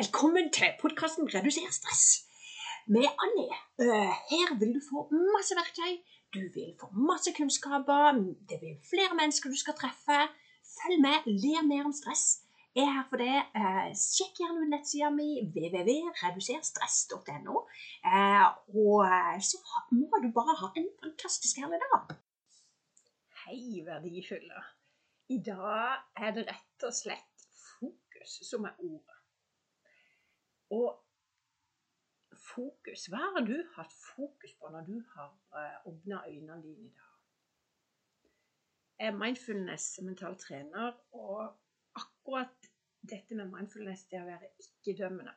Velkommen til podkasten 'Reduser stress' med Annie. Uh, her vil du få masse verktøy, du vil få masse kunnskaper, det blir flere mennesker du skal treffe. Følg med, ler mer om stress. Jeg er her for det. Uh, sjekk gjerne ut nettsida mi www.reduserstress.no. Uh, og så må du bare ha en fantastisk herlig dag. Hei, verdifulle. I dag er det rett og slett fokus som er ordet. Og fokus Hva har du hatt fokus på når du har uh, åpna øynene dine i dag? Jeg er mindfulness mental trener, og akkurat dette med mindfulness, det å være ikke-dømmende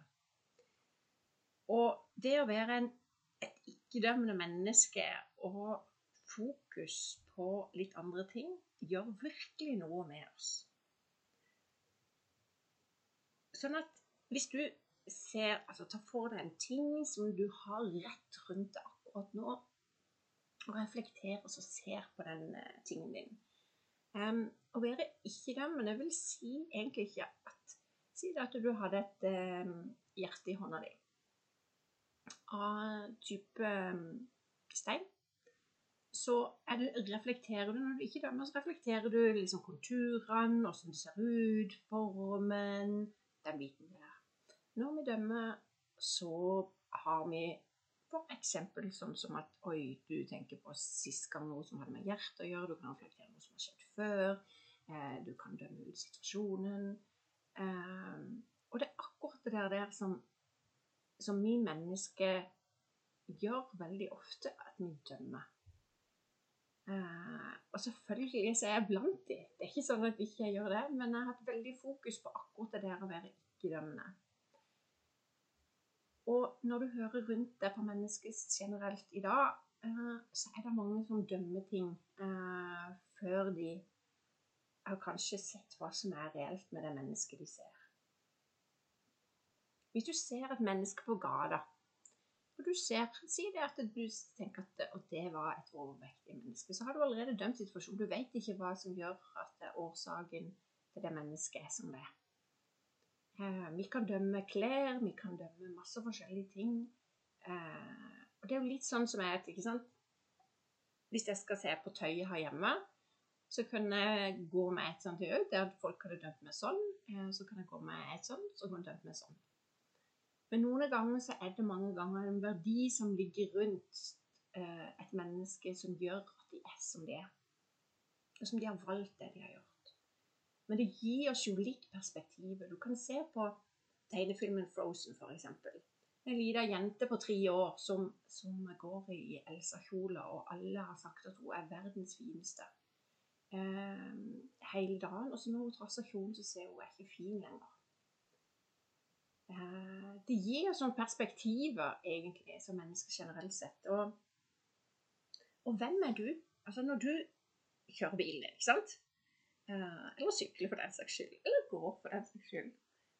Og det å være en, et ikke-dømmende menneske og fokus på litt andre ting, gjør virkelig noe med oss. Sånn at hvis du ser Altså ta for deg en ting som du har rett rundt deg akkurat nå, og reflekter og ser på den uh, tingen din. Um, å være ikke-dømmende vil si egentlig ikke at Si at du hadde et um, hjerte i hånda di av type um, stein. Så du, reflekterer du når du ikke dømmer, så reflekterer du liksom konturene, åssen det ser ut, formen, den biten der. Når vi dømmer, så har vi f.eks. sånn som at Oi, du tenker på sist gang noe som hadde med hjertet å gjøre. Du kan reflektere noe som har skjedd før. Eh, du kan dømme ut situasjonen. Eh, og det er akkurat det der, der som, som vi mennesker gjør veldig ofte, at vi dømmer. Eh, og selvfølgelig så er jeg blant de. Det er ikke sånn at jeg ikke gjør det, men jeg har hatt veldig fokus på akkurat det der å være ikke-dømmende. Og når du hører rundt deg på mennesker generelt i dag, eh, så er det mange som dømmer ting eh, før de har kanskje sett hva som er reelt med det mennesket de ser. Hvis du ser et menneske på gata, og du ser, Si det at du tenker at og det var et overvektig menneske, så har du allerede dømt situasjonen. Du vet ikke hva som gjør at årsaken til det mennesket er som det er. Eh, vi kan dømme klær, vi kan dømme masse forskjellige ting. Eh, og det er jo litt sånn som jeg ikke sant? Hvis jeg skal se på tøyet her hjemme, så kan jeg gå med et sånt tøy der folk hadde dømt meg sånn. Eh, så kan jeg gå med et sånt, så kan jeg dømt meg sånn. Men noen ganger så er det mange ganger en verdi som ligger rundt et menneske som gjør at de er som de er. Og som de har valgt det de har gjort. Men det gir oss jo litt perspektivet. Du kan se på tegnefilmen 'Frozen', f.eks. En liten jente på tre år som, som går i Elsa-kjole, og alle har sagt at hun er verdens fineste. Eh, hele dagen. Og så når hun trasser kjolen, så ser hun ikke fin lenger. Eh, det gir oss noen perspektiver, egentlig, som mennesker generelt sett. Og, og hvem er du? Altså, når du kjører bilen din, ikke sant? Eh, eller sykle for den saks skyld, eller gå for den saks skyld,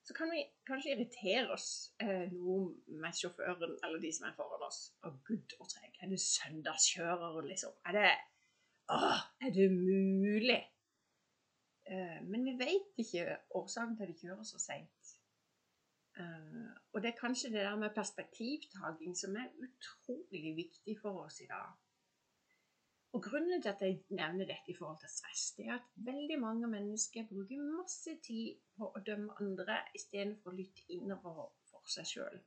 så kan vi kanskje irritere oss eh, noe med sjåføren eller de som er foran oss. Å, gud og treg. Er du søndagskjører, liksom? Er det Åh, er det mulig? Eh, men vi vet ikke årsaken til at de kjører så seint. Eh, og det er kanskje det der med perspektivtaking som er utrolig viktig for oss i dag. Og Grunnen til at jeg nevner dette i forhold til stress, det er at veldig mange mennesker bruker masse tid på å dømme andre istedenfor å lytte innover for seg sjøl.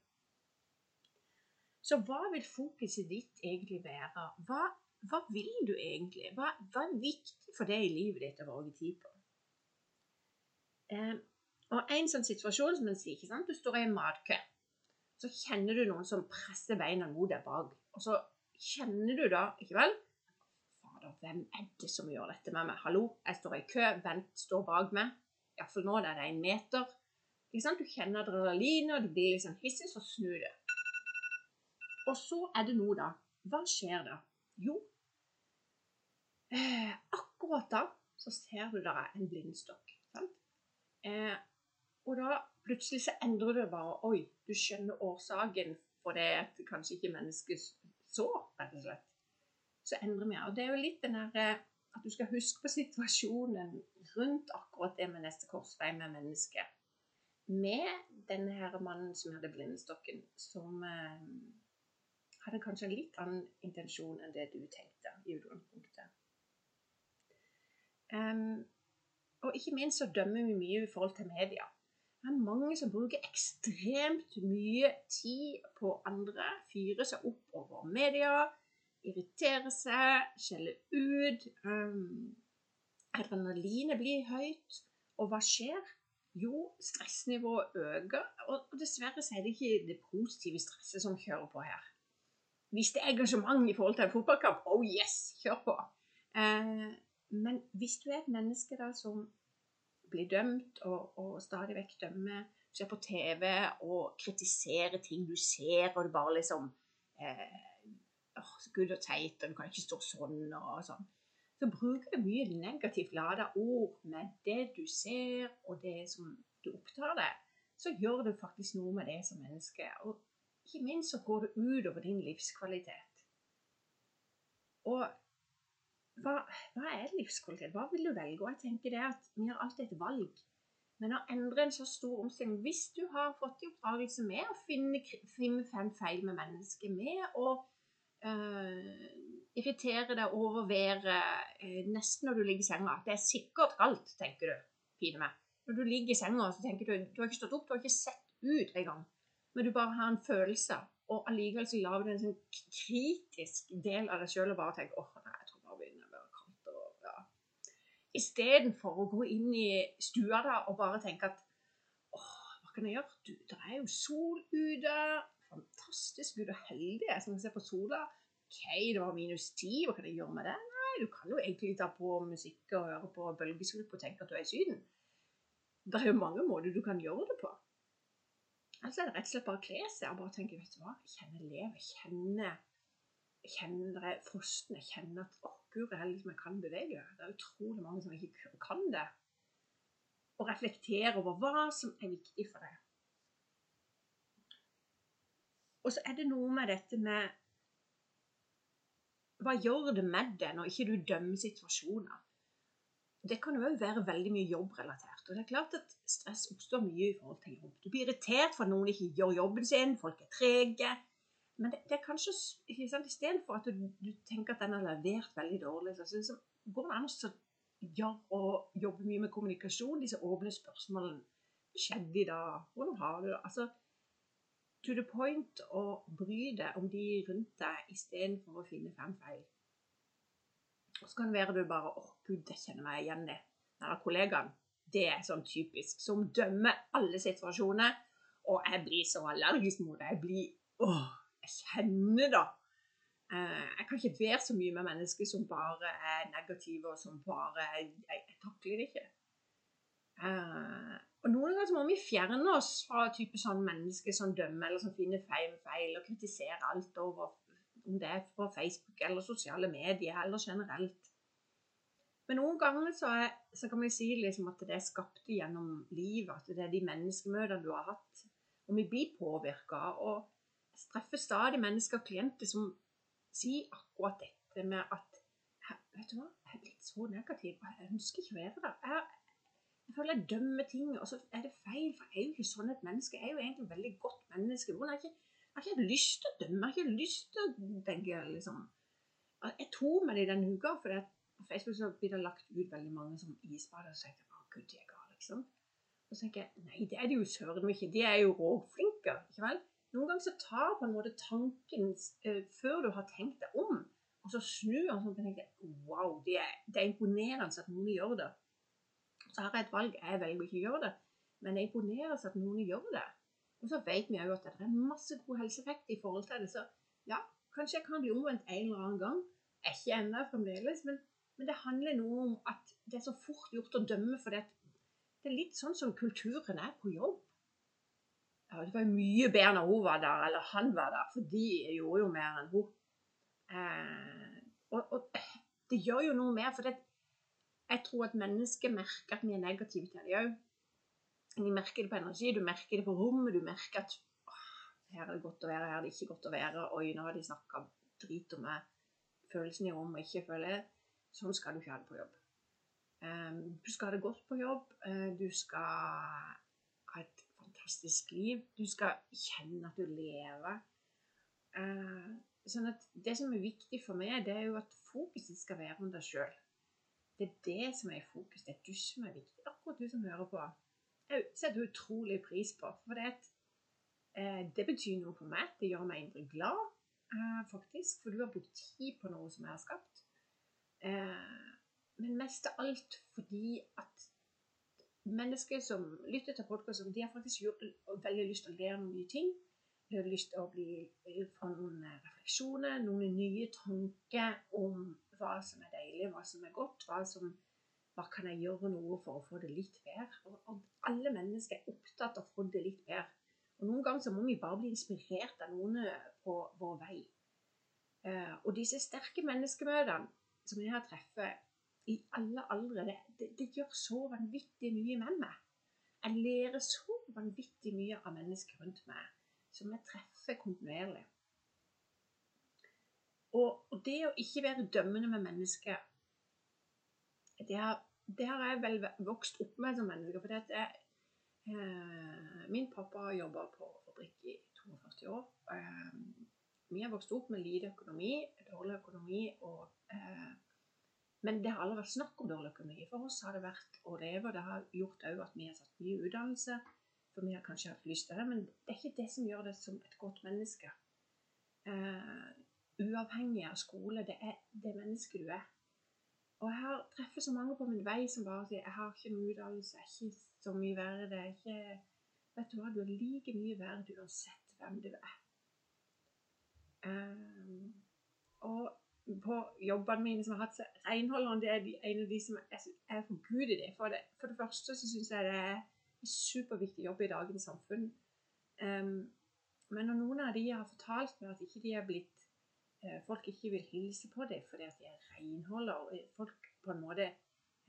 Så hva vil fokuset ditt egentlig være? Hva, hva vil du egentlig? Hva, hva, er viktig for deg i livet ditt å bruke tid på? Eh, og en sånn situasjon som en sier, ikke sant? Du står i en matkø. Så kjenner du noen som presser beina mot deg bak. Og så kjenner du da, ikke vel? Hvem er det som gjør dette med meg? Hallo, jeg står i kø, vent står bak meg. Iallfall nå der det er en meter. Du kjenner adrenalinet, du blir liksom hissig, så snur du. Og så er det noe, da. Hva skjer da? Jo, eh, akkurat da så ser du der er en blindstokk. Eh, og da plutselig så endrer du bare Oi, du skjønner årsaken for det at kanskje ikke mennesket så, rett og slett så endrer vi. Og det er jo litt den der eh, at du skal huske på situasjonen rundt akkurat det med neste korsvei med mennesket. med denne her mannen som hadde blindestokken, som eh, hadde kanskje en litt annen intensjon enn det du tenkte i utgangspunktet. Um, og ikke minst så dømmer vi mye i forhold til media. Det er mange som bruker ekstremt mye tid på andre, fyrer seg opp over media, irriterer seg, skjelle ut. Um, adrenalinet blir høyt. Og hva skjer? Jo, stressnivået øker. Og dessverre så er det ikke det positive stresset som kjører på her. Hvis det er engasjement i forhold til en fotballkamp, oh yes, kjør på. Eh, men hvis du er et menneske da som blir dømt og, og stadig vekk dømmer, ser på TV og kritiserer ting du ser, og du bare liksom eh, så Gud og teit, og du kan ikke stå sånn og sånn. Så bruker du mye negativt lada ord med det du ser, og det som du opptar deg. Så gjør du faktisk noe med det som menneske. Og ikke minst så går det ut over din livskvalitet. Og hva, hva er livskvalitet? Hva vil du velge? Og jeg tenker det at vi har alltid et valg. Men å endre en så stor omstilling Hvis du har fått i oppdragelse med å finne, fem feil med mennesket, med å irritere deg over været uh, nesten når du ligger i senga Det er sikkert kaldt, tenker du, pine meg. Når du ligger i senga, så tenker du du har ikke stått opp, du har ikke sett ut engang. Men du bare har en følelse, og allikevel så lager du en sånn kritisk del av deg sjøl og bare tenker åh, nei, jeg tror bare begynner å være kaldt. og ja. Istedenfor å gå inn i stua da og bare tenke at åh, hva kan jeg gjøre? Du, det er jo sol ute fantastisk gud og heldig jeg som ser på sola. OK, det var minus ti, hva kan jeg gjøre med det? Nei, du kan jo egentlig ta på musikk og høre på bølgeskvulp og tenke at du er i Syden. Det er jo mange måter du kan gjøre det på. Altså er det rett og slett bare å kle seg og bare tenke vet du hva, jeg kjenner lev, kjenner jeg kjenner er frosten, jeg kjenner at å, gud, jeg, liksom, jeg kan bevege. Det er utrolig mange som ikke kan det. Og reflektere over hva som er viktig for deg. Og så er det noe med dette med Hva gjør det med deg når ikke du dømmer situasjoner? Det kan jo òg være veldig mye jobbrelatert. Og det er klart at stress oppstår mye i forhold til jobb. Du blir irritert for at noen ikke gjør jobben sin, folk er trege. Men det, det er kanskje ikke sant, istedenfor at du, du, tenker at den har levert veldig dårlig, så, så, går det an å gjøre og jobbe mye med kommunikasjon, disse åpne spørsmålene. Hva skjedde i dag? Hvordan har du det? Altså, to the point og bry deg om de rundt deg istedenfor å finne fem feil. Og så kan det være du bare åh, gud, det kjenner meg igjen i. Denne kollegaen, det er sånn typisk. Som dømmer alle situasjoner. Og jeg blir så allergisk mot det. Jeg blir åh, jeg kjenner da. Eh, jeg kan ikke være så mye med mennesker som bare er negative, og som bare Jeg, jeg takler det ikke. Og Noen ganger må vi fjerne oss fra type sånn mennesker som dømmer, eller som finner feil feil, og kritiserer alt over, om det er på Facebook eller sosiale medier, eller generelt. Men noen ganger så, er, så kan vi si liksom at det er skapt gjennom livet, at det er de menneskemøtene du har hatt. Og vi blir påvirka. Og treffer stadig mennesker og klienter som sier akkurat dette med at Vet du hva, jeg er blitt så negativ, og jeg ønsker ikke å være der. Jeg, jeg føler jeg dømmer ting, og så er det feil, for jeg er jo ikke sånn et menneske. Jeg er jo egentlig et veldig godt menneske. Jeg har ikke, jeg har ikke lyst til å dømme, jeg har ikke lyst til å tenke liksom Jeg tok meg det i den uka, for på Facebook så blir det lagt ut veldig mange som isbader, og så tenkte jeg bare de er gale, liksom. Og så tenker jeg nei, det er de jo søren ikke, de er jo råflinke, ikke vel? Noen ganger så tar på en måte tanken uh, før du har tenkt deg om, og så snur han sånn og tenker wow, det er, det er imponerende at noen gjør det så har jeg et valg. Jeg velger ikke å gjøre det. Men det imponeres at noen gjør det. Og så vet vi òg at det er masse god helseeffekt i forhold til det. Så ja, kanskje jeg kan bli omvendt en eller annen gang. Ikke ennå fremdeles, men, men, det handler noe om at det er så fort gjort å dømme. For det, det er litt sånn som kulturen er på jobb. Ja, det var mye bedre når hun var der, eller han var der, for de gjorde jo mer enn hun. Eh, og, og, det gjør jo noe mer, for det, jeg tror at mennesker merker at vi er negative til dem òg. De merker det på energi, du merker det på rommet, du merker at åh, her er det godt å være, her er det ikke godt å være. Oi, nå har de snakka drit om meg. Følelsen i rommet ikke føler Sånn skal du ikke ha det på jobb. Um, du skal ha det godt på jobb. Uh, du skal ha et fantastisk liv. Du skal kjenne at du lever. Eh, sånn at Det som er viktig for meg, det er jo at fokuset skal være om deg sjøl. Det er det som er i fokus. Det er du som er viktig. Akkurat du som hører på. Jeg setter utrolig pris på. For det, eh, det betyr noe for meg. Det gjør meg indre glad, eh, faktisk. For du har brukt tid på noe som jeg har skapt. Eh, men mest av alt fordi at mennesker som lytter til podkasten, de har faktisk gjort, veldig lyst til å lære noen nye ting. De har lyst til å bli få noen refleksjoner, noen nye tanker om hva som er deilig, hva som er godt, hva, som, hva kan jeg gjøre noe for å få det litt bedre. Og, og alle mennesker er opptatt av å få det litt bedre. Og Noen ganger så må vi bare bli inspirert av noen på vår vei. Uh, og disse sterke menneskemøtene som jeg har truffet i alle aldre. Det, det, det, gjør så vanvittig mye med meg. Jeg lærer så vanvittig mye av mennesker rundt meg som jeg treffer kontinuerlig. Og, det å ikke være dømmende med mennesker, det har, det har jeg vel vokst opp med som menneske. For jeg, eh, min pappa jobba på fabrikk i 42 år. Eh, vi har vokst opp med lite økonomi, dårlig økonomi og eh, men det har aldri vært snakk om dårlig økonomi. For oss har det vært å leve, og det har gjort òg at vi har satt mye utdannelse. For vi har kanskje hatt lyst til det, men det er ikke det som gjør det som et godt menneske. Uh, uavhengig av skole. Det er det mennesket du er. Og jeg har treffet så mange på min vei som bare sier 'Jeg har ikke noe utdannelse, jeg er ikke så mye verre'. Det er ikke Vet du hva, du er like mye verdt uansett hvem du er. Um, og på jobbene mine som har hatt renholderen, det er en av de som jeg gud i det. For det, for det første så syns jeg det er en superviktig jobb i dagens samfunn. Um, men når noen av de har fortalt meg at ikke de er blitt folk ikke vil hilse på dem fordi at de er renholdere, og folk på en måte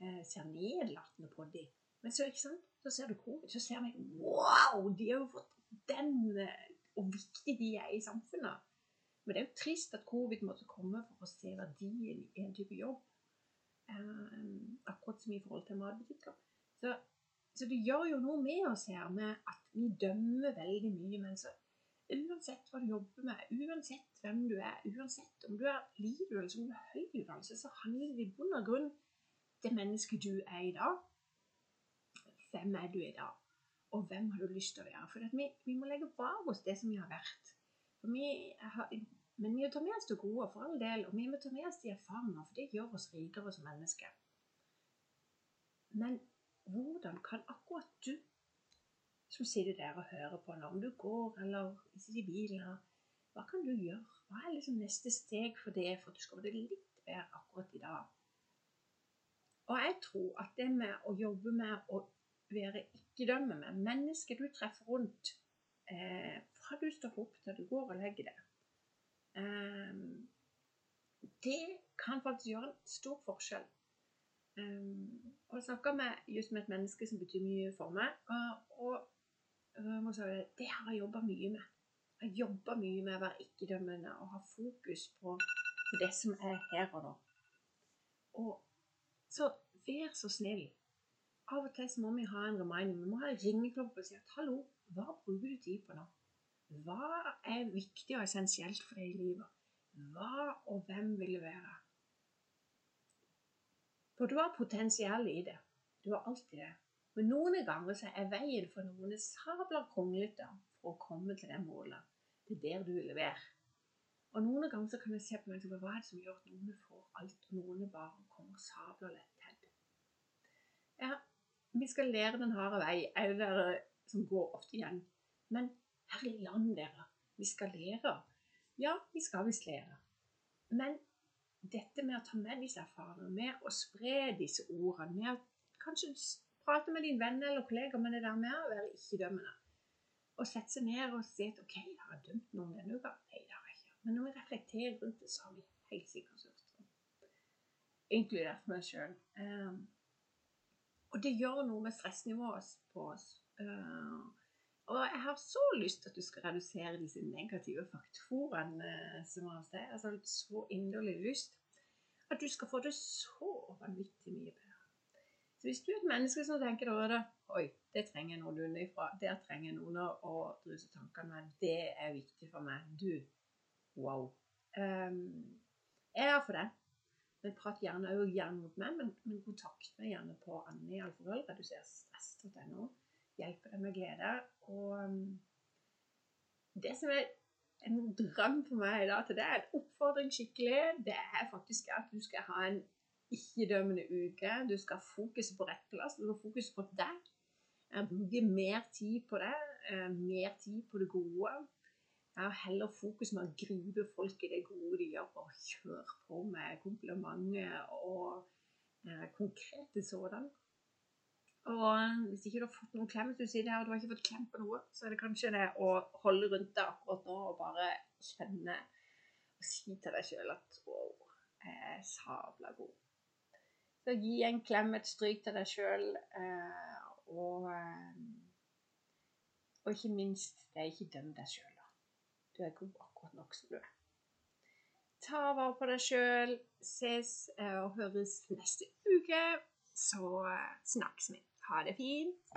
uh, ser nedlatende på dem Men så, ikke sant? så ser du covid, så ser vi wow! De har jo fått den Og viktig de er i samfunnet. Men det er jo trist at covid måtte komme for å se verdien i en type jobb. Akkurat som i forhold til matbutikker. Så, så, det gjør jo noe med oss her med at vi dømmer veldig mye. Men så uansett hva du jobber med, uansett hvem du er, uansett om du er liv eller om du er høy utdannelse, så handler det i bunn og grunn det mennesket du er i dag. Hvem er du i dag? Og hvem har du lyst til å være? For vi, vi må legge bak oss det som vi har vært. Vi har, men vi må ta med oss det gode, for all del, og vi må ta med oss de erfaringene, for det gjør oss rikere som mennesker. Men hvordan kan akkurat du, som sitter der og hører på nå, om du går eller sitter i bilen, hva kan du gjøre? Hva er liksom neste steg for det, for at du skal få det litt bedre akkurat i dag? Og jeg tror at det med å jobbe med å være ikke-dømme med mennesker du treffer rundt, eh, fra du står opp til du går og legger deg, eh, det kan faktisk gjøre en stor forskjell. Um, og Jeg snakka just med et menneske som betyr mye for meg. Og, og um, det har jeg jobba mye med. Jeg har jobba mye med å være ikke-dømmende og ha fokus på, det som er her og nå. Og så vær så snill. Av og til så må vi ha en reminder. Vi må ha en ringeklokke og si at 'hallo, hva bruker du tid på nå?' Hva er viktig og essensielt for deg i livet? Hva og hvem vil du være? For du har potensial i det. Du har alltid det. Men noen ganger så er veien for noen sabla kronglete for å komme til det målet. Det er der du vil være. Og noen ganger så kan jeg se på meg hva er det som gjør at noen får alt, og noen bare kommer sabla lett til. Ja, vi skal lære den harde vei, er det der som går ofte igjen. Men Herlig land, dere. Vi skal lære. Ja, vi skal visst lære. Men dette med å ta med disse erfaringene, med å spre disse ordene, med å kanskje prate med din venn eller kollega men det der med å være ikke-dømmende. Og sette seg ned og si at OK, jeg har dømt noen denne uka. Nei, det har jeg ikke. Men når vi reflekterer rundt det, så har vi helt sikkert gjort det. Inkludert meg sjøl. Um, ehm, og det gjør noe med stressnivået på oss. Uh, og jeg har så lyst til at du skal redusere disse negative faktorene uh, som er hos deg. Altså så inderlig lyst. At du skal få det så vanvittig mye bedre. Så hvis du er et menneske som tenker da, Oi, det trenger jeg noen underifra. Der trenger jeg noen å druse tankene med. Det er viktig for meg. Du, wow. Um, jeg er her for det. Men prat gjerne òg gjerne mot meg, men, men kontakt meg gjerne på Anne Alfakrøll. Reduser stress.no. Hjelper deg med glede. Og um, det som er en drøm for meg i dag, til det er en oppfordring skikkelig, det er faktisk at du skal ha en ikke-dømmende uke. Du skal ha fokus på rett plass. Du skal ha fokus på deg. Bruke mer tid på det. Eh, mer tid på det gode. Jeg har heller fokus med å gripe folk i det gode de gjør, og kjøre på med komplimenter og eh, konkrete sådan. Og hvis ikke du har fått noen klem, du sier det og du har ikke fått klem på noe, så er det kanskje det å holde rundt deg akkurat nå og bare kjenne og si til deg sjøl at wow, jeg er sabla god. Så gi en klem, et stryk til deg sjøl, eh, og, eh, og ikke minst, det er ikke døm deg sjøl. Du er god akkurat nok som du er. Ta vare på deg sjøl. Ses eh, og høres neste uke. Så snakkes vi. Ha det fint.